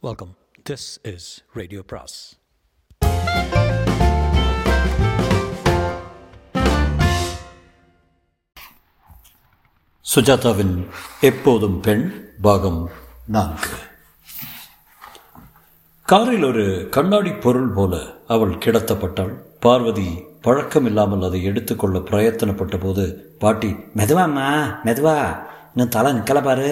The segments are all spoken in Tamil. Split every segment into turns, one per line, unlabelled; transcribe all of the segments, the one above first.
வெல்கம் திஸ் இஸ் ரேடியோ பிராஸ்
சுஜாதாவின் எப்போதும் பெண் பாகம் நான்கு. காரில் ஒரு கண்ணாடி பொருள் போல அவள் கிடத்தப்பட்டாள். பார்வதி பழக்கம் இல்லாமல் அதை எடுத்துக்கொள்ள பிரயத்தனப்பட்ட போது பாட்டி மெதுவாம்மா மெதுவா. இன்னும் தலை நிற்கல பாரு.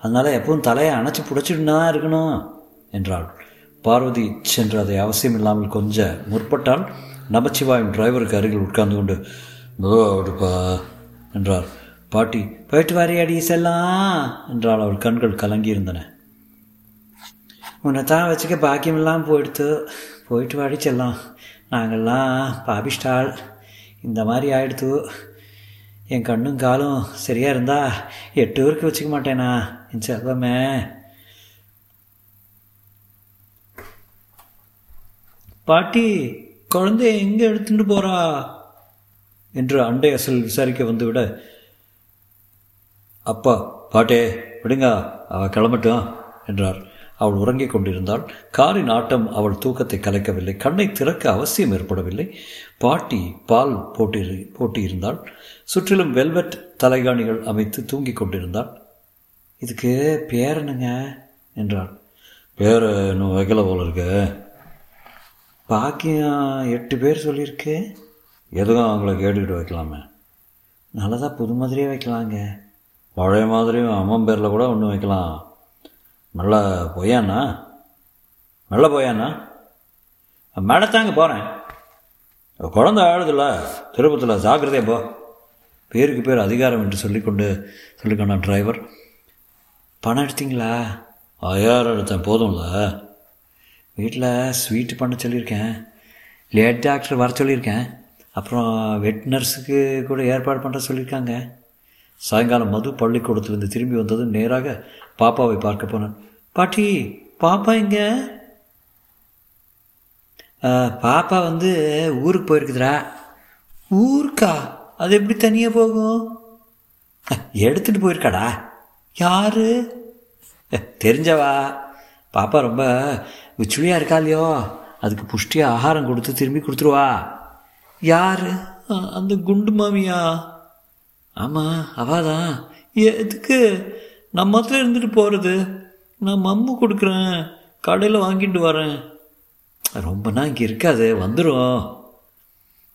அதனால எப்பவும் தலையை அணைச்சி பிடிச்சிட்டு தான் இருக்கணும். என்றாள். பார்வதி சென்று அதை அவசியம் இல்லாமல் கொஞ்சம் முற்பட்டால் நமச்சிவாயின் டிரைவருக்கு அருகில் உட்கார்ந்து கொண்டு மெதுவாடுப்பா என்றார் பாட்டி போயிட்டு வாரியாடி செல்லாம் என்றால் அவள் கண்கள் கலங்கியிருந்தன. உன்னை தான் வச்சுக்க பாக்கியமெல்லாம் போயிடுத்து. போயிட்டு வாடி செல்லாம் நாங்கள்லாம் பாபிஷ்டாள். இந்த மாதிரி ஆயிடுத்து. என் கண்ணும் காலும் சரியாக இருந்தா எட்டு ஊருக்கு வச்சுக்க மாட்டேனா? என் செல்வமே பாட்டி குழந்தைய எங்கே எடுத்துட்டு போறா? என்று அண்டை அசல் விசாரிக்க வந்துவிட அப்பா பாட்டே விடுங்க அவ கிளம்பட்டும் என்றார். அவள் உறங்கிக் கொண்டிருந்தாள். காரின் ஆட்டம் அவள் தூக்கத்தை கலைக்கவில்லை. கண்ணை திறக்க அவசியம் ஏற்படவில்லை. பாட்டி பால் போட்டி போட்டியிருந்தாள். சுற்றிலும் வெல்வெட் தலைகாணிகள் அமைத்து தூங்கிக் கொண்டிருந்தாள். இதுக்கு பேர் என்னங்க? என்றாள். பேர் இன்னும் வைக்கல போல இருக்கு. பாக்கியம் எட்டு பேர் சொல்லியிருக்கு. எதுவும் அவங்கள கேட்டுக்கிட்டு வைக்கலாமே? நல்லதாக புது மாதிரியே வைக்கலாங்க. பழைய மாதிரியும் அம்மன் பேரில் கூட ஒன்று வைக்கலாம். நல்ல பொய்யாண்ணா நல்ல பொய்யாண்ணா மேடத்தாங்க போகிறேன் குழந்தை ஆழுதில்ல திருப்பத்தில் ஜாக்கிரதையா போ. பேருக்கு பேர் அதிகாரம் என்று சொல்லிக்கொண்டு சொல்லிக்கொண்டான் டிரைவர். பணம் எடுத்தீங்களா? ஐயாயிரம் எடுத்தேன் போதும்ல. வீட்டில் ஸ்வீட்டு பண்ண சொல்லியிருக்கேன். லேட் டாக்டர் வர சொல்லியிருக்கேன். அப்புறம் வெட் நர்ஸுக்கு கூட ஏற்பாடு பண்ணுற சொல்லியிருக்காங்க. சாயங்காலம் மது பள்ளிக்கூடத்திலிருந்து திரும்பி வந்ததும் நேராக பாப்பாவை பார்க்க போனேன். பாட்டி பாப்பா இங்கே பாப்பா வந்து ஊருக்கு போயிருக்குதுரா ஊருக்கா? அது எப்படி தனியாக போகும்? எடுத்துகிட்டு போயிருக்காடா? யாரு? தெரிஞ்சவா? பாப்பா ரொம்ப விச்சுளியாக இருக்கா இல்லையோ? அதுக்கு புஷ்டியாக ஆகாரம் கொடுத்து திரும்பி கொடுத்துருவா. யாரு? அந்த குண்டு மாமியா. ஆமாம் அவாதான். எதுக்கு? நம்ம மாத்திரம் இருந்துட்டு போகிறது நான் மம்மு கொடுக்குறேன். கடையில் வாங்கிட்டு வரேன். ரொம்ப நாள் இங்கே இருக்காது வந்துடும்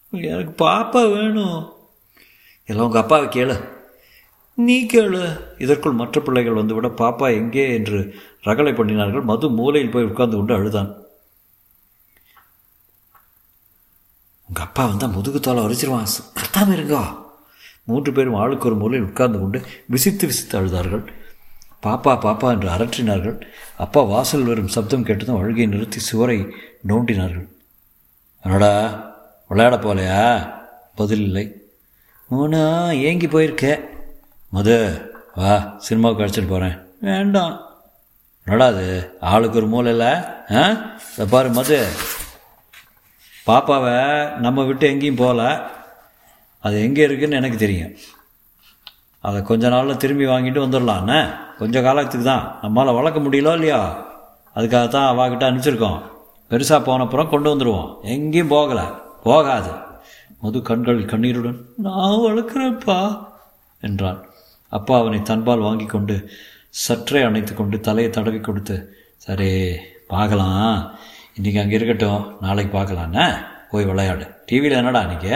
எனக்கு பாப்பா வேணும். எல்லாம் உங்கள் அப்பாவை கேளு. நீ கேளு. இதற்குள் மற்ற பிள்ளைகள் வந்துவிட பாப்பா எங்கே என்று ரகலை பண்ணினார்கள். மது மூலையில் போய் உட்கார்ந்து கொண்டு அழுதான். உங்கள் அப்பா வந்தால் முதுகுத்தால உரைச்சிருவான். கத்தாம இருங்கோ. மூன்று பேரும் ஆளுக்கு ஒரு மூலையில் உட்கார்ந்து கொண்டு விசித்து விசித்து அழுதார்கள். பாப்பா பாப்பா என்று அரற்றினார்கள். அப்பா வாசல் வரும் சப்தம் கேட்டதும் அழுகையை நிறுத்தி சுவரை நோண்டினார்கள். என்னடா விளையாட போலையா? பதில் இல்லை. மூணா ஏங்கி போயிருக்கேன் மது வா சினிமாவுக்கு அழைச்சிட்டு போகிறேன் வேண்டாம். நடாது ஆளுக்கு ஒரு மூலையில் ஆ? பாரு மது. பாப்பாவை நம்ம விட்டு எங்கேயும் போகல. அது எங்கே இருக்குதுன்னு எனக்கு தெரியும். அதை கொஞ்ச நாளில் திரும்பி வாங்கிட்டு வந்துடலாண்ணே கொஞ்சம் காலத்துக்கு தான். நம்மளால் வளர்க்க முடியலோ இல்லையா? அதுக்காக தான் அவாகிட்ட அனுப்பிச்சிருக்கோம். பெருசாக போனப்புறம் கொண்டு வந்துடுவோம் எங்கேயும் போகலை. போகாது. மது கண்கள் கண்ணீருடன். நான் வளர்க்குறேன்ப்பா என்றான். அப்பா அவனை தன்பால் வாங்கி கொண்டு சற்றே அணைத்து கொண்டு தலையை தடவி கொடுத்து சரி பார்க்கலாம். இன்றைக்கி அங்கே இருக்கட்டும். நாளைக்கு பார்க்கலாண்ணே போய் விளையாடு. டிவியில் என்னடா அன்றைக்கி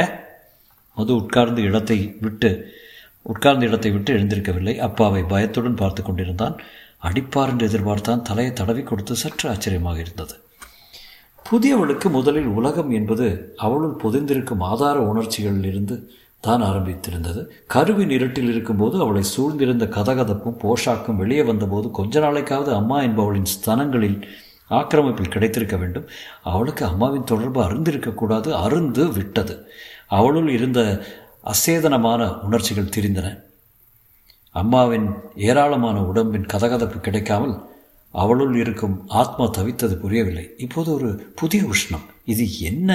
மது உட்கார்ந்து இடத்தை விட்டு உட்கார்ந்த இடத்தை விட்டு எழுந்திருக்கவில்லை. அப்பாவை பயத்துடன் பார்த்து கொண்டிருந்தான். அடிப்பார் என்று எதிர்பார்த்தான். தலையை தடவி கொடுத்து சற்று ஆச்சரியமாக இருந்தது. புதியவளுக்கு முதலில் உலகம் என்பது அவளுள் பொதிந்திருக்கும் ஆதார உணர்ச்சிகளிலிருந்து தான் ஆரம்பித்திருந்தது. கருவின் இருட்டில் இருக்கும்போது அவளை சூழ்ந்திருந்த கதகதப்பும் போஷாக்கும் வெளியே வந்தபோது கொஞ்ச நாளைக்காவது அம்மா என்பவளின் ஸ்தனங்களில் ஆக்கிரமிப்பில் கிடைத்திருக்க வேண்டும். அவளுக்கு அம்மாவின் தொடர்பு அருந்திருக்கக்கூடாது அருந்து விட்டது. அவளுள் இருந்த அசேதனமான உணர்ச்சிகள் திரிந்தன. அம்மாவின் ஏராளமான உடம்பின் கதகதப்பு கிடைக்காமல் அவளுள் இருக்கும் ஆத்மா தவித்தது புரியவில்லை. இப்போது ஒரு புதிய உஷ்ணம். இது என்ன?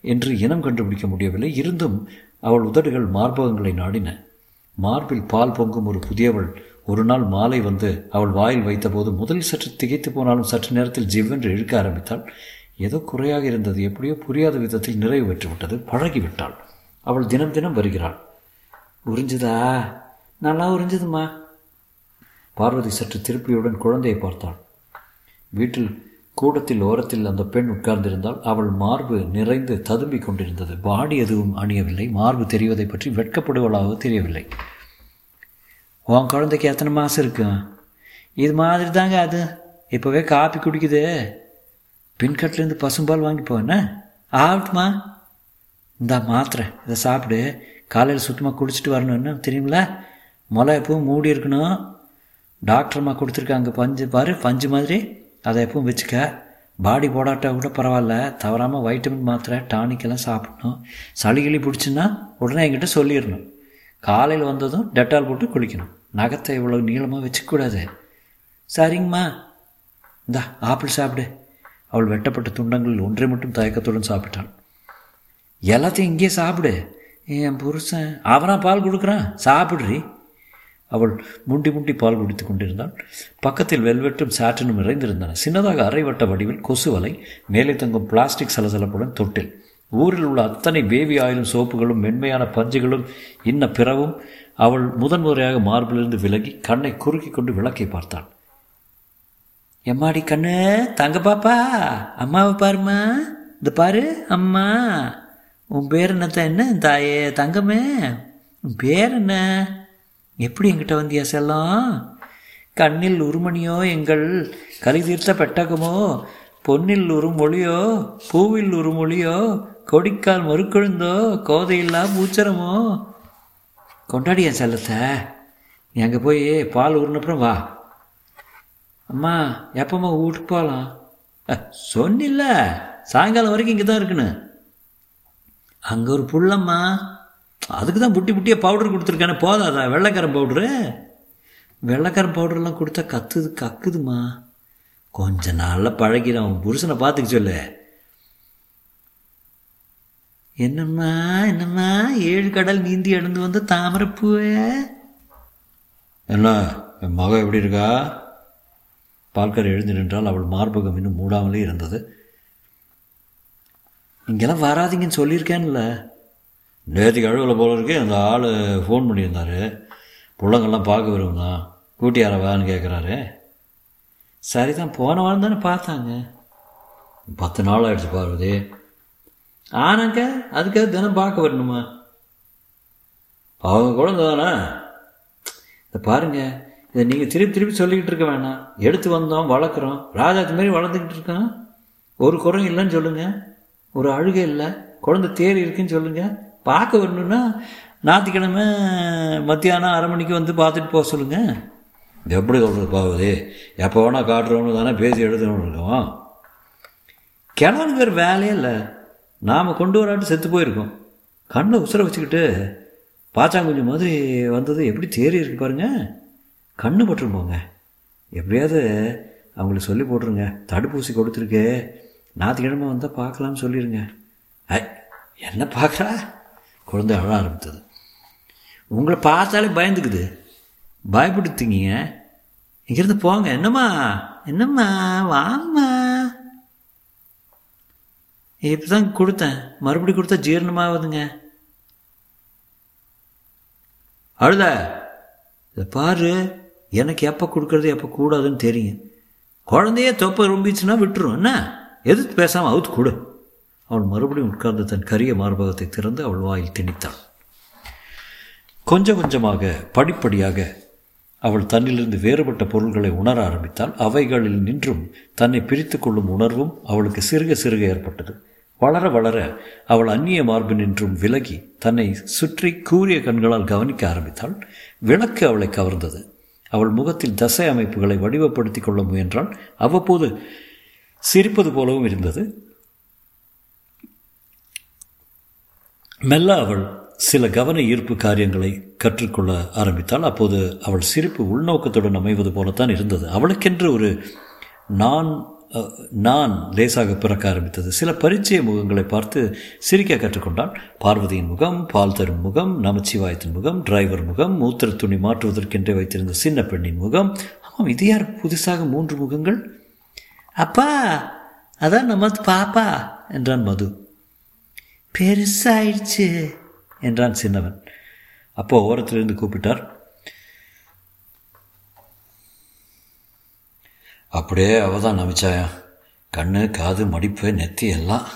என்று இனம் கண்டுபிடிக்க முடியவில்லை. இருந்தும் அவள் உதடுகள் மார்பகங்களை நாடின. மார்பில் பால் பொங்கும் ஒரு புதியவள் ஒரு நாள் மாலை வந்து அவள் வாயில் வைத்தபோது முதலில் சற்று திகைத்து போனாலும் சற்று நேரத்தில் ஜிவ்வென்று இழுக்க ஆரம்பித்தாள். ஏதோ குறையாக இருந்தது எப்படியோ புரியாத விதத்தில் நிறைவு பெற்றுவிட்டது பழகிவிட்டாள். அவள் தினம் தினம் வருகிறாள். உறிஞ்சுதா? நல்லா உறிஞ்சுதுமா பார்வதி சற்று திருப்பியுடன் குழந்தையை பார்த்தாள். வீட்டில் கூடத்தில் ஓரத்தில் அந்த பெண் உட்கார்ந்திருந்தால் அவள் மார்பு நிறைந்து ததும்பிக் கொண்டிருந்தது. பாடி எதுவும் அணியவில்லை. மார்பு தெரிவதை பற்றி வெட்கப்படுவளாக தெரியவில்லை. உன் குழந்தைக்கு எத்தனை மாதம் இருக்கும் இது மாதிரி தாங்க அது. இப்போவே காப்பி குடிக்குது. பின்கட்லேருந்து பசும்பால் வாங்கி போவேண்ணே ஆகட்டுமா? இந்தா மாத்திரை. இதை சாப்பிடு. காலையில் சுத்தமாக குடிச்சிட்டு வரணும்னு தெரியுங்களா முளை எப்பவும் மூடி இருக்கணும் டாக்டர்மா கொடுத்துருக்காங்க. பஞ்சு பாரு பஞ்சு மாதிரி. அதை எப்பவும் வச்சுக்க. பாடி போடாட்டா கூட பரவாயில்ல. தவறாமல் வைட்டமின் மாத்திரை டானிக்கெல்லாம் சாப்பிடணும். சளி கிளி பிடிச்சுன்னா உடனே என்கிட்ட சொல்லிடணும். காலையில் வந்ததும் டெட்டால் போட்டு குளிக்கணும். நகத்தை இவ்வளோ நீளமாக வச்சுக்கூடாது. சரிங்கம்மா. இந்தா ஆப்பிள் சாப்பிடு. அவள் வெட்டப்பட்ட துண்டங்களில் ஒன்றை மட்டும் தயக்கத்துடன் சாப்பிட்டாள். எல்லாத்தையும் இங்கேயே சாப்பிடு. என் புருஷன் அவனா பால் கொடுக்குறான். சாப்பிட்றி. அவள் முண்டி முண்டி பால் குடித்து கொண்டிருந்தாள் பக்கத்தில் வெல்வெட்டும் சாட்டனும் இறைந்திருந்தன சின்னதாக அரைவட்ட வடிவில் கொசு வலை மேலே தங்கும் பிளாஸ்டிக் சலசலப்புடன் தொட்டில். ஊரில் உள்ள அத்தனை பேபி ஆயிலும் சோப்புகளும் மென்மையான பஞ்சுகளும் இன்ன பிறவும் அவள் முதன்முறையாக மார்பிலிருந்து விலகி கண்ணை குறுக்கி கொண்டு விளக்கை பார்த்தாள். எம்மாடி கண்ணு தங்க பாப்பா அம்மாவை பாருமா இந்த பாரு அம்மா. உன் பேர் என்னத்தான் என்ன? தாயே தங்கமே. உன் பேர் என்ன? எப்படி என்கிட்ட வந்தியா செல்லம் கண்ணில் உருமணியோ எங்கள் கலி தீர்த்த பெட்டகமோ? பொன்னில் ஒரு மொழியோ பூவில் ஒரு மொழியோ கொடிக்கால் மறுக்கொழுந்தோ? கோதையில்லா பூச்சரமோ கொண்டாடியா செல்லத்தை? நீ அங்கே போய் பால் உருனப்புறம் வா. அம்மா எப்பம்மா வீட்டுக்கு போகலாம் சொன்னில்ல. சாயங்காலம் வரைக்கும் இங்கே தான் இருக்குன்னு அங்கே ஒரு புள்ளம்மா. அதுக்கு தான் புட்டி புட்டியாக பவுடர் கொடுத்துருக்கானே போதாதா? வெள்ளைக்காரன் பவுட்ரு வெள்ளைக்காரன் பவுடர்லாம் கொடுத்தா கத்துது கக்குதுமா? கொஞ்ச நாளில் பழகிறோம் புருஷனை பார்த்துக்க சொல்லு. என்னம்மா என்னம்மா? ஏழு கடல் நீந்தி எழுந்து வந்த தாமரைப்பூவே என்ன என் மகன் எப்படி இருக்கா? பால்கர் எழுந்து நின்றால் அவள் மார்பகம் இன்னும் மூடாமலே இருந்தது. இங்கெல்லாம் வராதிங்கன்னு சொல்லியிருக்கேன்ல. நேற்றுக்கு அழுவில் போல அந்த ஆள் ஃபோன் பண்ணியிருந்தார். பிள்ளைங்கள்லாம் பார்க்க விரும்புதான் கூட்டி யாரவான்னு கேட்குறாரு சரி தான் போன வாரம் தானே பார்த்தாங்க. பத்து நாள் ஆகிடுச்சு பார்வதி. ஆனாங்க அதுக்காக தினம் பார்க்க வரணுமா? அவங்க குழந்த தானே இதை பாருங்க இதை நீங்கள் திருப்பி திருப்பி சொல்லிக்கிட்டு இருக்க வேணாம். எடுத்து வந்தோம் வளர்க்குறோம். ராஜாத்து மாரி வளர்ந்துக்கிட்டு இருக்கான் ஒரு குறையும் இல்லைன்னு சொல்லுங்கள் ஒரு அழுகை இல்லை. குழந்தை தேர் இருக்குன்னு சொல்லுங்கள் பார்க்க வரணுன்னா ஞாயிற்றுக்கிழமை மத்தியானம் அரை மணிக்கு வந்து பார்த்துட்டு போக சொல்லுங்கள் எப்படி சொல்கிறது பாகுது எப்போ வேணால் காட்டுறவனு தானே பேசி எழுதணும்னு இருக்கோம். கிணறுக்கு வேறு வேலையே இல்லை. நாம் கொண்டு வராட்டு செத்து போயிருக்கோம். கண்ணை உசுர வச்சுக்கிட்டு பாச்சாங்குஞ்சு மாதிரி வந்தது எப்படி தேறி இருக்கு பாருங்க. கண்ணு பட்டுருப்போங்க எப்படியாவது அவங்களுக்கு சொல்லி போட்டுருங்க. தடுப்பூசி கொடுத்துருக்கு. ஞாயிற்றுக்கிழமை வந்தால் பார்க்கலாம்னு சொல்லிடுங்க ஐ என்ன பார்க்குறா? குழந்தை அழ ஆரம்பித்தது. உங்களை பார்த்தாலே பயந்துக்குது. பயப்படுத்திங்க. இங்கேருந்து போங்க. என்னம்மா? என்னம்மா? வாம்மா. இப்போ தான் கொடுத்தேன். மறுபடி கொடுத்தா ஜீரணமாகுதுங்க. அழுத. இதை பாரு. எனக்கு எப்போ கொடுக்கறது எப்போ கூடாதுன்னு தெரியும். குழந்தைய தொப்பை ரொம்பிச்சுன்னா விட்டுரும். என்ன? எதிர்த்து பேசாமல் அவுத்து கொடு. அவள் மறுபடியும் உட்கார்ந்து தன் கரிய மார்பகத்தை திறந்து அவள் வாயில் திணித்தாள். கொஞ்சம் கொஞ்சமாக படிப்படியாக அவள் தன்னிலிருந்து வேறுபட்ட பொருள்களை உணர ஆரம்பித்தால் அவைகளில் நின்றும் தன்னை பிரித்து கொள்ளும் உணர்வும் அவளுக்கு சிறுக சிறுக ஏற்பட்டது. வளர வளர அவள் அந்நிய மார்பு நின்றும் விலகி தன்னை சுற்றி கூறிய கண்களால் கவனிக்க ஆரம்பித்தாள். விளக்கு அவளை கவர்ந்தது. அவள் முகத்தில் தசை அமைப்புகளை வடிவப்படுத்தி கொள்ள முயன்றால் அவ்வப்போது சிரிப்பது போலவும் இருந்தது. மெல்ல அவள் சில கவன ஈர்ப்பு காரியங்களை கற்றுக்கொள்ள ஆரம்பித்தாள். அப்போது அவள் சிரிப்பு உள்நோக்கத்துடன் அமைவது போலத்தான் இருந்தது. அவளுக்கென்று ஒரு நான் நான் லேசாக பிறக்க ஆரம்பித்தது. சில பரிச்சய முகங்களை பார்த்து சிரிக்க கற்றுக்கொண்டான் பார்வதியின் முகம் பால் தரும் முகம் நமச்சிவாயத்தின் முகம் டிரைவர் முகம் மூத்திர துணி மாற்றுவதற்கென்றே வைத்திருந்த சின்ன பெண்ணின் முகம். ஆமாம் இது யார் புதுசாக மூன்று முகங்கள்? அப்பா அதான் நம்ம பாப்பா என்றான் மது. பெருசாயிடுச்சு. என்றான் சின்னவன். அப்போ ஓரத்திலிருந்து கூப்பிட்டார் அப்படியே அவ தான் நமிச்சாயா? கண்ணு காது மடிப்பு நெத்தி எல்லாம்.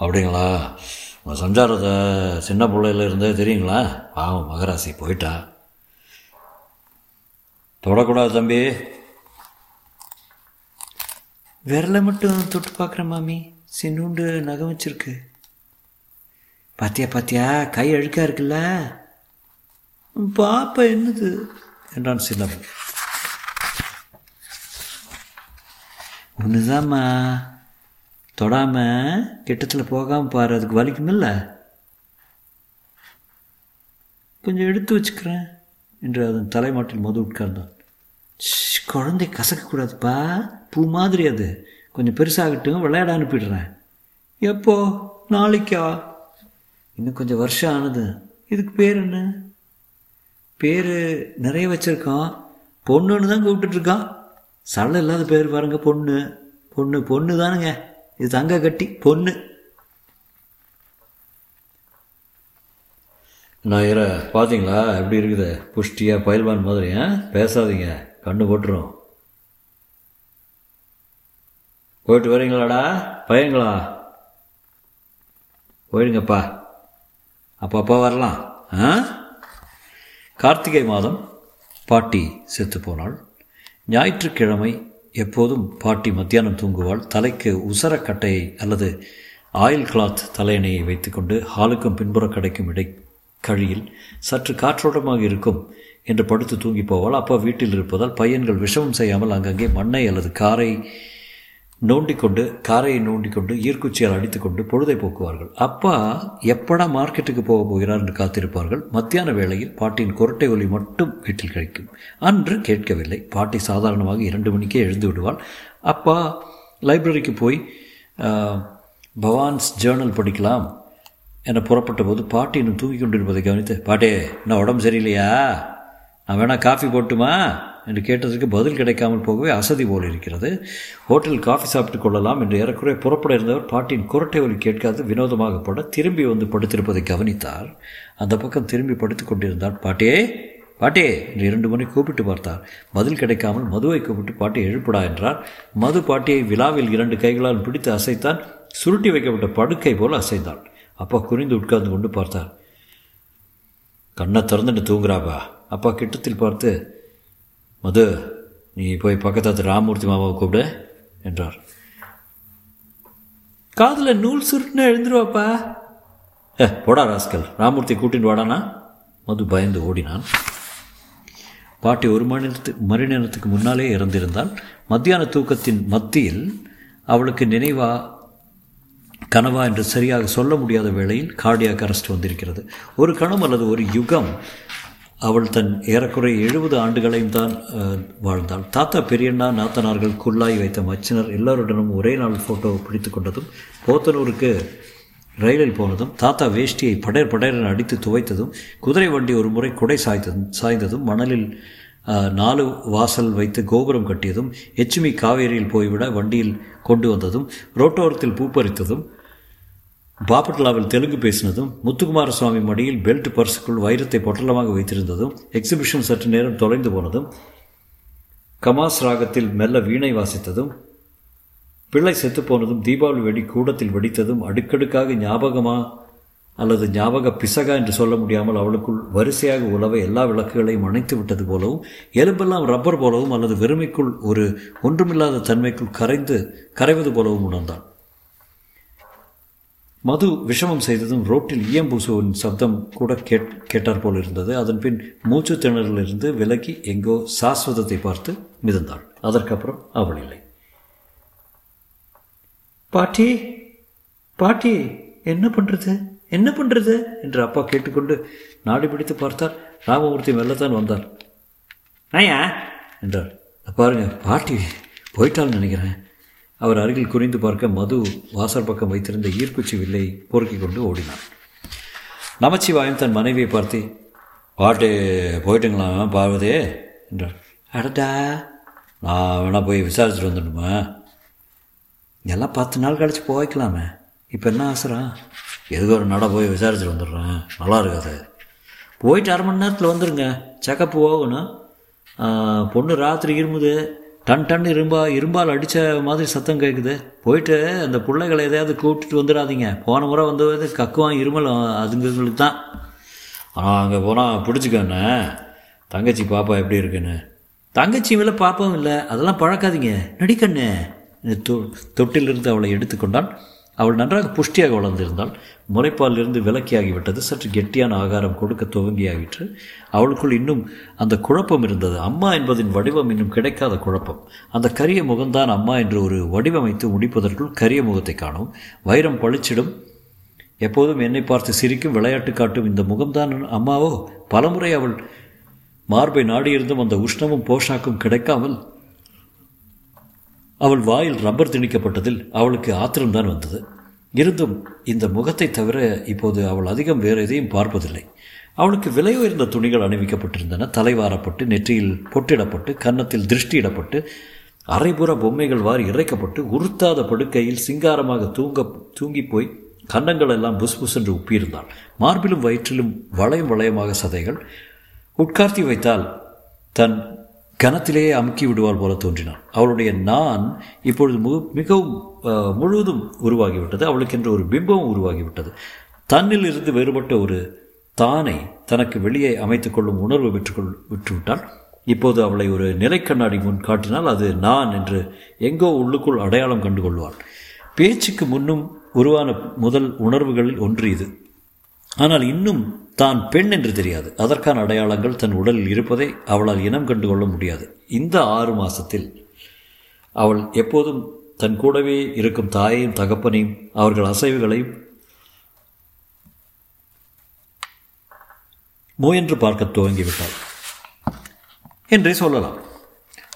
அப்படிங்களா? உங்கள் சஞ்சாரத்தை சின்ன பிள்ளையில இருந்தே தெரியுங்களா? பாவம் மகராசி போயிட்டா. தொடக்கூடாது தம்பி.
விரலை மட்டும் தொட்டு பார்க்குறேன் மாமி. சின்னூண்டு நகம் வச்சிருக்கு. பாத்தியா பாத்தியா? கை அழுக்கா இருக்குல்ல? பாப்பா என்னது?
என்றான் சின்னவன்
ஒன்றுதாம்மா தொடாம கிட்டத்தில் போகாமல் பாரு அதுக்கு வலிக்குமில்ல கொஞ்சம் எடுத்து வச்சுக்கிறேன்
என்று அதன் தலைமாட்டில் மது உட்கார்ந்தான்.
குழந்தை கசக்கக்கூடாதுப்பா. பூ மாதிரி அது. கொஞ்சம் பெருசாகட்டும் விளையாட அனுப்பிடுறேன். எப்போ? நாளைக்கா? இன்னும் கொஞ்சம் வருஷம் ஆனது. இதுக்கு பேர் என்ன? பேர் நிறைய வச்சுருக்கோம் பொண்ணுன்னு தான் கூப்பிட்டுட்ருக்கான். சடல இல்லாத பேர் பாருங்க பொண்ணு. பொண்ணு பொண்ணு தானுங்க. இது தங்க கட்டி பொண்ணு.
நான் இற பார்த்தீங்களா எப்படி இருக்குது? புஷ்டியாக பயில்வான் மாதிரி ஆ? பேசாதீங்க. கண்ணு போட்டுரும் போயிட்டு வரீங்களாடா? பையங்களா? போயிடுங்கப்பா. அப்பப்போ வரலாம். ஆ? கார்த்திகை மாதம் பாட்டி செத்து போனாள். ஞாயிற்றுக்கிழமை எப்போதும் பாட்டி மத்தியானம் தூங்குவாள். தலைக்கு உசரக்கட்டையை அல்லது ஆயில் கிளாத் தலையணையை வைத்துக்கொண்டு ஹாலுக்கும் பின்புற கடைக்கும் இடை கழியில் சற்று காற்றோட்டமாக இருக்கும் என்று படுத்து தூங்கி போவாள். அப்பா வீட்டில் இருப்பதால் பையன்கள் விஷமம் செய்யாமல் அங்கங்கே மண்ணை அல்லது காரை நோண்டிக்கொண்டு காரையை நோண்டிக்கொண்டு ஈர்க்குச்சியால் அடித்துக்கொண்டு பொழுதை போக்குவார்கள். அப்பா எப்படா மார்க்கெட்டுக்கு போக போகிறார் என்று காத்திருப்பார்கள். மத்தியான வேளையில் பாட்டியின் குரட்டை ஒலி மட்டும் வீட்டில் கிடைக்கும். அன்று கேட்கவில்லை. பாட்டி சாதாரணமாக இரண்டு மணிக்கே எழுந்து விடுவாள். அப்பா லைப்ரரிக்கு போய் பவான்ஸ் ஜேர்னல் படிக்கலாம் என புறப்பட்ட போது பாட்டி இன்னும் தூங்கி கொண்டிருப்பதை கவனித்து பாட்டே நான் உடம்பு சரியில்லையா? நான் வேணா காஃபி போட்டுமா? என்று கேட்டதற்கு பதில் கிடைக்காமல் போகவே அசதி போல் இருக்கிறது. ஹோட்டலில் காஃபி சாப்பிட்டு கொள்ளலாம் என்று ஏறக்குறைய புறப்பட இருந்தவர் பாட்டியின் குரட்டை ஒலி கேட்காது வினோதமாக பட திரும்பி வந்து படுத்திருப்பதை கவனித்தார். அந்த பக்கம் திரும்பி படுத்து கொண்டிருந்தார். பாட்டே பாட்டே என்று இரண்டு முறை கூப்பிட்டு பார்த்தார். பதில் கிடைக்காமல் மதுவை கூப்பிட்டு பாட்டி எழுப்புடா என்றார். மது பாட்டியை விழாவில் இரண்டு கைகளால் பிடித்து அசைத்தான். சுருட்டி வைக்கப்பட்ட படுக்கை போல அசைந்தாள் அப்பா குறிந்து உட்கார்ந்து கொண்டு பார்த்தார். கண்ணை திறந்துட்டு தூங்குறாப்பா? அப்பா கிட்டத்தில் பார்த்து மது நீ போய் பக்கத்தாத்து ராமூர்த்தி மாமாவை கூப்பிடு என்றார்.
காதில் நூல் சுருட்டுன்னு எழுந்துருவாப்பா.
ஏ போடா ராஸ்கல் ராமூர்த்தி கூட்டிட்டு வாடானா? மது பயந்து ஓடினான். பாட்டி ஒரு மணி நேரத்துக்கு மணி நேரத்துக்கு முன்னாலே இறந்திருந்தால் மத்தியான தூக்கத்தின் மத்தியில் அவளுக்கு நினைவா கனவா என்று சரியாக சொல்ல முடியாத வேளையில் கார்டியாக் அரெஸ்ட் வந்திருக்கிறது. ஒரு கணம் அல்லது ஒரு யுகம் அவள் தன் ஏறக்குறைய எழுபது ஆண்டுகளையும் தான் வாழ்ந்தாள். தாத்தா பெரியண்ணா நாத்தனார்கள் குள்ளாய் வைத்த மச்சினர் எல்லோருடனும் ஒரே நாள் ஃபோட்டோ பிடித்து கொண்டதும் போத்தனூருக்கு ரயிலில் போனதும் தாத்தா வேஷ்டியை படேர் படேரென அடித்து துவைத்ததும் குதிரை வண்டி ஒரு முறை குடை சாய்த்ததும் சாய்ந்ததும் மணலில் நாலு வாசல் வைத்து கோபுரம் கட்டியதும் எச்சுமி காவேரியில் போய்விட வண்டியில் கொண்டு வந்ததும் ரோட்டோரத்தில் பூப்பறித்ததும் பாபட்லாவில் தெலுங்கு பேசினதும் முத்துக்குமார சுவாமி மடியில் பெல்ட் பர்சுக்குள் வைரத்தை பொட்டலமாக வைத்திருந்ததும் எக்ஸிபிஷன் சற்று நேரம் தொலைந்து போனதும் கமாஸ் ராகத்தில் மெல்ல வீணை வாசித்ததும் பிள்ளை செத்துப்போனதும் தீபாவளி வெடி கூடத்தில் வெடித்ததும் அடுக்கடுக்காக ஞாபகமா அல்லது ஞாபக பிசகா என்று சொல்ல முடியாமல் அவளுக்குள் வரிசையாக உலவ எல்லா விளக்குகளையும் அணைத்து விட்டது போலவும் எலும்பெல்லாம் ரப்பர் போலவும் அல்லது வெறுமைக்குள் ஒரு ஒன்றுமில்லாத தன்மைக்குள் கரைந்து கரைவது போலவும் உணர்ந்தாள் மது விஷமம் செய்ததும் ரோட்டில் ஈயம்பூசுவின் சப்தம் கூட கேட் கேட்டார் போல் இருந்தது. அதன் பின் மூச்சு திணறலிருந்து விலகி எங்கோ சாஸ்வதத்தை பார்த்து மிதந்தாள். அதற்கப்புறம் அவள் இல்லை.
பாட்டி பாட்டி என்ன பண்ணுறது என்ன பண்ணுறது
என்று அப்பா கேட்டுக்கொண்டு நாடி பிடித்து பார்த்தார். ராமமூர்த்தி மெல்லத்தான் வந்தார்.
ஐயா
என்றார். பாருங்க பாட்டி போயிட்டாள்னு நினைக்கிறேன். அவர் அருகில் குறிந்து பார்க்க மது வாசல் பக்கம் வைத்திருந்த ஈர்க்குச்சி வில்லை பொறுக்கிக் கொண்டு ஓடினார். நமச்சிவாயம் தன் மனைவியை பார்த்து பாட்டு போயிட்டுங்களா பார்வதே? என்றார்.
அடடா
நான் வேணா போய் விசாரிச்சுட்டு வந்துடணுமா?
எல்லாம் பத்து நாள் கழிச்சு போய்க்கலாமே. இப்போ என்ன அவசரம்
எதுக்கு ஒரு நட போய் விசாரிச்சுட்டு வந்துடுறேன்? நல்லா இருக்காது.
போயிட்டு அரை மணி நேரத்தில் வந்துடுங்க செக்கப் போகணும் பொண்ணு ராத்திரி இருமுது. டன் டன் இரும்பா இரும்பால் அடித்த மாதிரி சத்தம் கேட்குது போயிட்டு அந்த பிள்ளைகளை எதையாவது கூப்பிட்டுட்டு வந்துடாதீங்க. போன முறை வந்தது கக்குவான் இருமலும் அதுங்களுக்கு தான்.
ஆனால் அங்கே போனால் பிடிச்சிக்கண்ணே தங்கச்சி பாப்பா எப்படி இருக்குன்னு.
தங்கச்சி மேலே பாப்பாவும் இல்லை. அதெல்லாம் பழக்காதீங்க. நடிக்கண்ணே. தொ தொட்டிலிருந்து அவளை எடுத்துக்கொண்டான். அவள் நன்றாக புஷ்டியாக வளர்ந்திருந்தாள் முளைப்பாலிலிருந்து விலக்கியாகிவிட்டது. சற்று கெட்டியான ஆகாரம் கொடுக்க துவங்கியாகிற்று அவளுக்குள் இன்னும் அந்த குழப்பம் இருந்தது. அம்மா என்பதின் வடிவம் இன்னும் கிடைக்காத குழப்பம். அந்த கரிய முகம்தான் அம்மா என்று ஒரு வடிவமைத்து முடிப்பதற்குள் கரிய முகத்தை காணும் வைரம் பளிச்சிடும். எப்போதும் என்னை பார்த்து சிரிக்கும் விளையாட்டு காட்டும் இந்த முகம்தான் அம்மாவோ? பலமுறை அவள் மார்பை நாடியிருந்தும் அந்த உஷ்ணமும் போஷாக்கும் கிடைக்காமல் அவள் வாயில் ரப்பர் திணிக்கப்பட்டதில் அவளுக்கு ஆத்திரம்தான் வந்தது. இருந்தும் இந்த முகத்தை தவிர இப்போது அவள் அதிகம் வேறு எதையும் பார்ப்பதில்லை. அவளுக்கு விலை உயர்ந்த துணிகள் அணிவிக்கப்பட்டிருந்தன. தலைவாரப்பட்டு நெற்றியில் பொட்டிடப்பட்டு கன்னத்தில் திருஷ்டியிடப்பட்டு அரைபுற பொம்மைகள் வாரி இறைக்கப்பட்டு உறுத்தாத படுக்கையில் சிங்காரமாக தூங்க தூங்கி போய் கன்னங்கள் எல்லாம் புஸ் புஸ் என்று உப்பியிருந்தாள். மார்பிலும் வயிற்றிலும் வளையம் வளையமாக சதைகள் உட்கார்த்தி வைத்தால் தன் கனத்திலேயே அமுக்கி விடுவாள் போல தோன்றினாள் அவளுடைய நான் இப்பொழுது மு மிகவும் முழுவதும் உருவாகிவிட்டது. அவளுக்கென்று ஒரு பிம்பம் உருவாகிவிட்டது. தன்னில் இருந்து வேறுபட்ட ஒரு தானை தனக்கு வெளியே அமைத்துக் கொள்ளும் உணர்வு விற்றுக்கொள் விட்டுவிட்டால் இப்போது அவளை ஒரு நிலைக்கண்ணாடி முன் காட்டினால் அது நான் என்று எங்கோ உள்ளுக்குள் அடையாளம் கண்டு கொள்வாள் பேச்சுக்கு முன்னும் உருவான முதல் உணர்வுகளில் ஒன்று இது. ஆனால் இன்னும் தான் பெண் என்று தெரியாது. அதற்கான அடையாளங்கள் தன் உடலில் இருப்பதை அவளால் இனம் கண்டு கொள்ள முடியாது. இந்த ஆறு மாதத்தில் அவள் எப்போதும் தன் கூடவே இருக்கும் தாயையும் தகப்பனையும் அவர்கள் அசைவுகளையும் முயன்று பார்க்க துவங்கிவிட்டாள். என்றே சொல்லலாம்.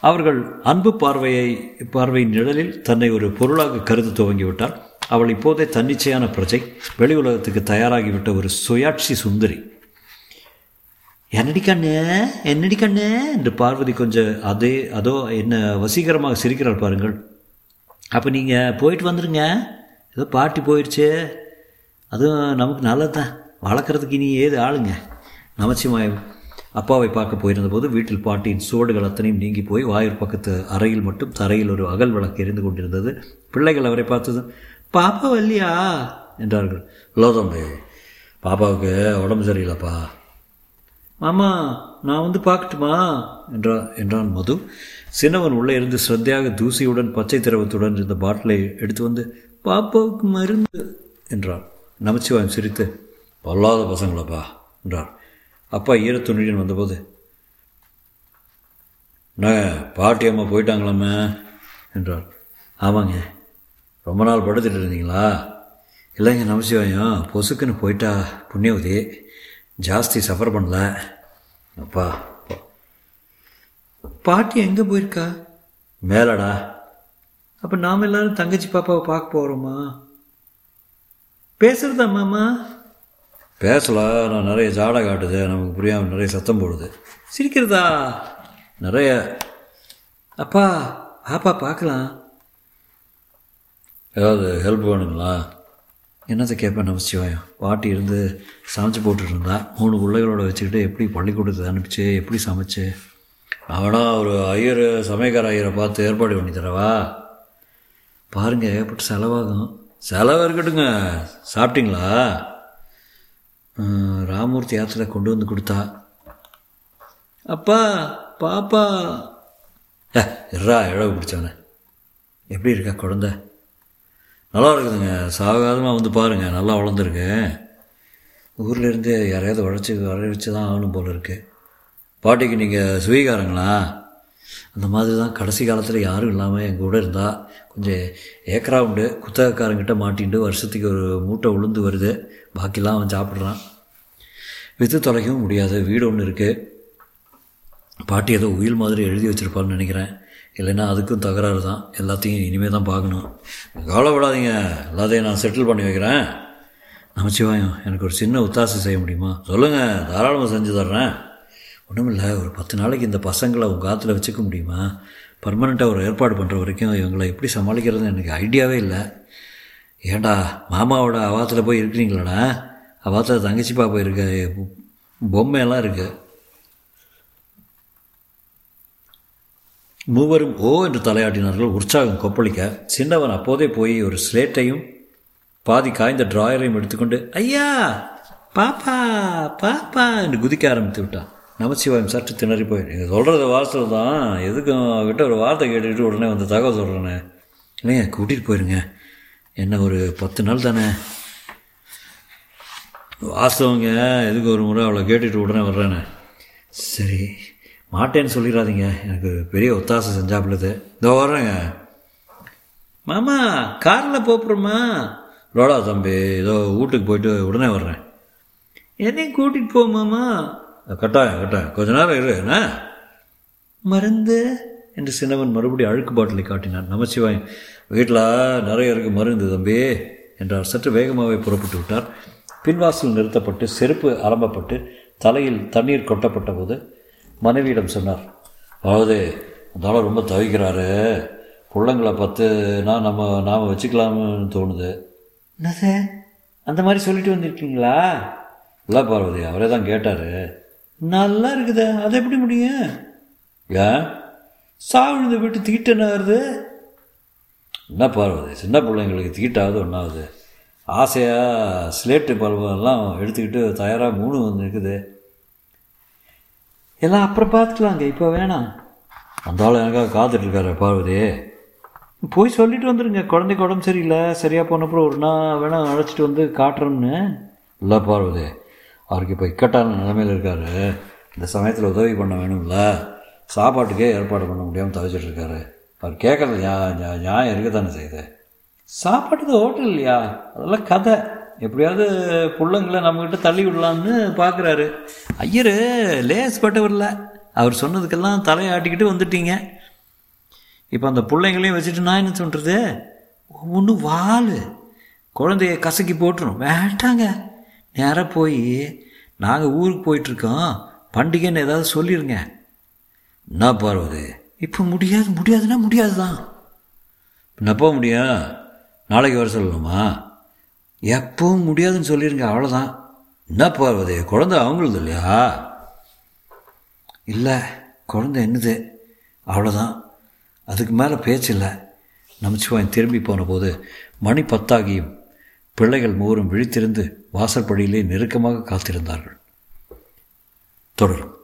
அவர்கள் அன்பு பார்வையை பார்வையின் நிழலில் தன்னை ஒரு பொருளாக கருத துவங்கிவிட்டாள். அவள் இப்போதே தன்னிச்சையான பிரஜை வெளி உலகத்துக்கு தயாராகிவிட்ட ஒரு சுயாட்சி சுந்தரி. என்னடி கண்ணு என்னடி கண்ணு? என்று பார்வதி கொஞ்சம் அதே அதோ என்ன வசீகரமாக சிரிக்கிறாள் பாருங்கள். அப்போ நீங்கள் போயிட்டு வந்துடுங்க ஏதோ பாட்டி போயிடுச்சு அதுவும் நமக்கு நல்லது தான் வளர்க்குறதுக்கு இனி ஏது ஆளுங்க? நமச்சிவாயம் அப்பாவை பார்க்க போயிருந்தபோது வீட்டில் பாட்டியின் சுவடுகள் அத்தனையும் நீங்கி போய் வாயூர் பக்கத்து அறையில் மட்டும் தரையில் ஒரு அகல் விளக்கு எரிந்து கொண்டிருந்தது. பிள்ளைகள் அவரை பார்த்ததும் பாப்பா வரலையா என்றார்கள்.
இல்லை தம்பி பாப்பாவுக்கு உடம்பு சரியில்லைப்பா.
மாமா நான் வந்து பார்க்கட்டுமா?
என்றா என்றான் மது. சின்னவன் உள்ளே இருந்து ஸ்ரத்தையாக தூசியுடன் பச்சை திரவத்துடன் இருந்த பாட்டிலை எடுத்து வந்து
பாப்பாவுக்கு மருந்து
என்றான். நமச்சிவாயம் சிரித்து பொல்லாத பசங்களப்பா என்றார் அப்பா ஈரத்துணியுடன் வந்தபோது என்ன பாட்டி அம்மா போயிட்டாங்களாமே என்றார்
ஆமாங்க
ரொம்ப நாள் படுத்துட்டு இருந்தீங்களா?
இல்லைங்க நமசிவாயம் பொசுக்குன்னு போயிட்டா புண்ணியவதி. ஜாஸ்தி சஃபர் பண்ணல.
அப்பா
பாட்டி எங்கே போயிருக்கா?
மேலடா.
அப்போ நாம் எல்லாரும் தங்கச்சி பாப்பாவை பார்க்க போகிறோமா பேசுறதா மாமா?
பேசலாம் நான் நிறைய ஜாடை காட்டுது. நமக்கு புரியாமல் நிறைய சத்தம் போடுது.
சிரிக்கிறதா?
நிறைய.
அப்பா பாப்பா பார்க்கலாம்.
ஏதாவது ஹெல்ப் வேணுங்களா?
என்னத்தை கேட்பேன் நமச்சிவாயம்? பாட்டி இருந்து சமைச்சு போட்டுட்டு இருந்தா மூணு பிள்ளைகளோட வச்சுக்கிட்டு எப்படி பள்ளிக்கூடத்தை அனுப்பிச்சு எப்படி சமைச்சு?
அவனா ஒரு ஐயர் சமயக்கார ஐயரை பார்த்து ஏற்பாடு பண்ணி தரவா?
பாருங்க ஏற்பட்டு செலவாகும்.
செலவு இருக்கட்டுங்க. சாப்பிட்டீங்களா?
ராமூர்த்தி ஆற்றுல கொண்டு வந்து கொடுத்தா. அப்பா பாப்பா.
ஏ இழவு பிடிச்சவனே.
எப்படி இருக்கா குழந்தை?
நல்லா இருக்குதுங்க சாகாதமாக வந்து பாருங்கள் நல்லா வளர்ந்துருக்கு.
ஊர்லேருந்து யாரையாவது உழைச்சி வர வச்சு தான் ஆகணும் போல இருக்கு.
பாட்டிக்கு நீங்கள் சுவீகாரங்களா
அந்த மாதிரி தான் கடைசி காலத்தில் யாரும் இல்லாமல் எங்கள் கூட இருந்தால் கொஞ்சம் ஏக்கரா உண்டு. குத்தகக்காரங்கிட்ட மாட்டின்ட்டு வருஷத்துக்கு ஒரு மூட்டை உளுந்து வருது. பாக்கிலாம் அவன் சாப்பிட்றான். வித்து தொலைக்கவும் முடியாது. வீடு ஒன்று இருக்குது பாட்டி ஏதோ உயில் மாதிரி எழுதி வச்சுருப்பான்னு நினைக்கிறேன்.
இல்லைன்னா அதுக்கும் தகராறு தான். எல்லாத்தையும் இனிமேல் தான் பார்க்கணும். கவலைப்படாதீங்க. எல்லாத்தையும் நான் செட்டில் பண்ணி வைக்கிறேன். நமச்சிவாயம் எனக்கு ஒரு சின்ன உத்தாசம் செய்ய முடியுமா? சொல்லுங்கள் தாராளமாக செஞ்சு தர்றேன். ஒன்றுமில்ல ஒரு பத்து நாளைக்கு இந்த பசங்களை உங்கள் காற்றுல வச்சுக்க முடியுமா? பர்மனெண்ட்டாக ஒரு ஏற்பாடு பண்ணுற வரைக்கும் இவங்களை எப்படி சமாளிக்கிறதுன்னு எனக்கு ஐடியாவே இல்லை. ஏண்டா மாமாவோட அவாத்தில் போய் இருக்கிறீங்களாடா? அவாத்தில் தங்கச்சி பாப்பா இருக்க பொம்மையெல்லாம் இருக்குது மூவரும் ஓ என்று தலையாட்டினார்கள் உற்சாகம் கொப்பளிக்க. சின்னவன் அப்போதே போய் ஒரு ஸ்லேட்டையும் பாதி காய்ந்த டிராயரையும் எடுத்துக்கொண்டு ஐயா பாப்பா பாப்பா என்று குதிக்க ஆரம்பித்து விட்டான். நமச்சிவாயம் சற்று திணறி போய் நீங்கள் சொல்கிறது வாசல் தான் எதுக்கும் அவகிட்ட ஒரு வார்த்தை கேட்டுக்கிட்டு உடனே வந்து தகவல் சொல்கிறேனே இல்லைங்க கூட்டிகிட்டு போயிருங்க. என்ன ஒரு பத்து நாள் தானே? வாஸ்தவங்க எதுக்கு ஒரு முறை அவளை கேட்டுட்டு உடனே வர்றேனே சரி மாட்டேன்னு சொல்லிடாதீங்க எனக்கு பெரிய ஒத்தாசை செஞ்சாப்பிடுது இதோ வர்றேங்க. மாமா காரில் போப்புறோமா ரோடா தம்பி ஏதோ வீட்டுக்கு போயிட்டு உடனே வர்றேன். என்னையும் கூட்டிகிட்டு போ மாமா. கட்டாயம் கட்டாயம். கொஞ்ச நேரம் இரு என்ன? மருந்து என்று சின்னவன் மறுபடியும் அழுக்கு பாட்டிலை காட்டினான். நமச்சிவாயம் வீட்டில் நிறைய இருக்கு மருந்து தம்பி என்றார். சற்று வேகமாகவே புறப்பட்டு விட்டார். பின்வாசல் நிறுத்தப்பட்டு செருப்பு அரம்பப்பட்டு தலையில் தண்ணீர் கொட்டப்பட்ட போது மனைவியிடம் சொன்னார் அதாவது அந்த ரொம்ப தவிக்கிறாரு. பிள்ளைங்களை பத்துனா நம்ம நாம் வச்சுக்கலாம்னு தோணுது.
என்னது அந்த மாதிரி சொல்லிட்டு வந்திருக்கீங்களா?
இல்லை பார்வதி அவரே தான் கேட்டார்.
நல்லா இருக்குதே அது எப்படி முடியும்?
ஏன்?
சாவிழுந்த வீட்டு தீட்டு என்ன வருது.
என்ன பார்வதி சின்ன பிள்ளைங்களுக்கு தீட்டாவது ஒன்றாவது ஆசையாக ஸ்லேட்டு பல்பெல்லாம் எடுத்துக்கிட்டு தயாராக மூணு வந்து இருக்குது
எல்லாம் அப்புறம் பார்த்துக்கலாங்க இப்போ வேணாம்.
அந்த ஆள் எனக்காக காத்துட்ருக்காரு பார்வதி.
போய் சொல்லிட்டு வந்துடுங்க குழந்தைக்கு உடம்பு சரியில்லை சரியாக போனப்புறம் ஒரு நாள் வேணால் அழைச்சிட்டு வந்து காட்டுறோம்னு.
இல்லை பார்வதி. அவருக்கு இப்போ இக்கட்டான நிலைமையில் இருக்கார். இந்த சமயத்தில் உதவி பண்ண வேணும்ல. சாப்பாட்டுக்கே ஏற்பாடு பண்ண முடியாமல் தவிச்சிட்டு இருக்காரு அவர் கேட்குறது நியா நியா- நியாயம் இருக்க தானே செய்யுது
சாப்பாட்டுக்கு ஹோட்டல் இல்லையா? அதெல்லாம் கதை. எப்படியாவது பிள்ளைங்களை நம்மக்கிட்ட தள்ளி விடலான்னு பார்க்குறாரு ஐயர் லேஸ் பட்டவரில் அவர் சொன்னதுக்கெல்லாம் தலையாட்டிக்கிட்டு வந்துட்டீங்க. இப்போ அந்த பிள்ளைங்களையும் வச்சுட்டு நான் என்ன சொல்கிறது ஒன்று வால். குழந்தைய கசக்கி போட்டுரும். வேண்டாங்க. நேராக போய் நாங்கள் ஊருக்கு போயிட்டுருக்கோம். பண்டிகைன்னு ஏதாவது சொல்லிடுங்க
என்ன பார்வதி?
இப்போ முடியாது முடியாதுன்னா முடியாது தான்
என்ன போக முடியும் நாளைக்கு வர சொல்லணுமா?
எப்பவும் முடியாதுன்னு சொல்லிடுங்க அவ்வளோதான்
என்ன பார்வதி குழந்தை அவங்களுது இல்லையா?
இல்லை குழந்தை என்னது? அவ்வளோதான் அதுக்கு மேலே பேச்சில்லை
நமச்சிவாயன் திரும்பி போன போது மணி பத்தாகியும் பிள்ளைகள் மூவரும் விழித்திருந்து வாசற்படியிலே நெருக்கமாக காத்திருந்தார்கள். தொடரும்.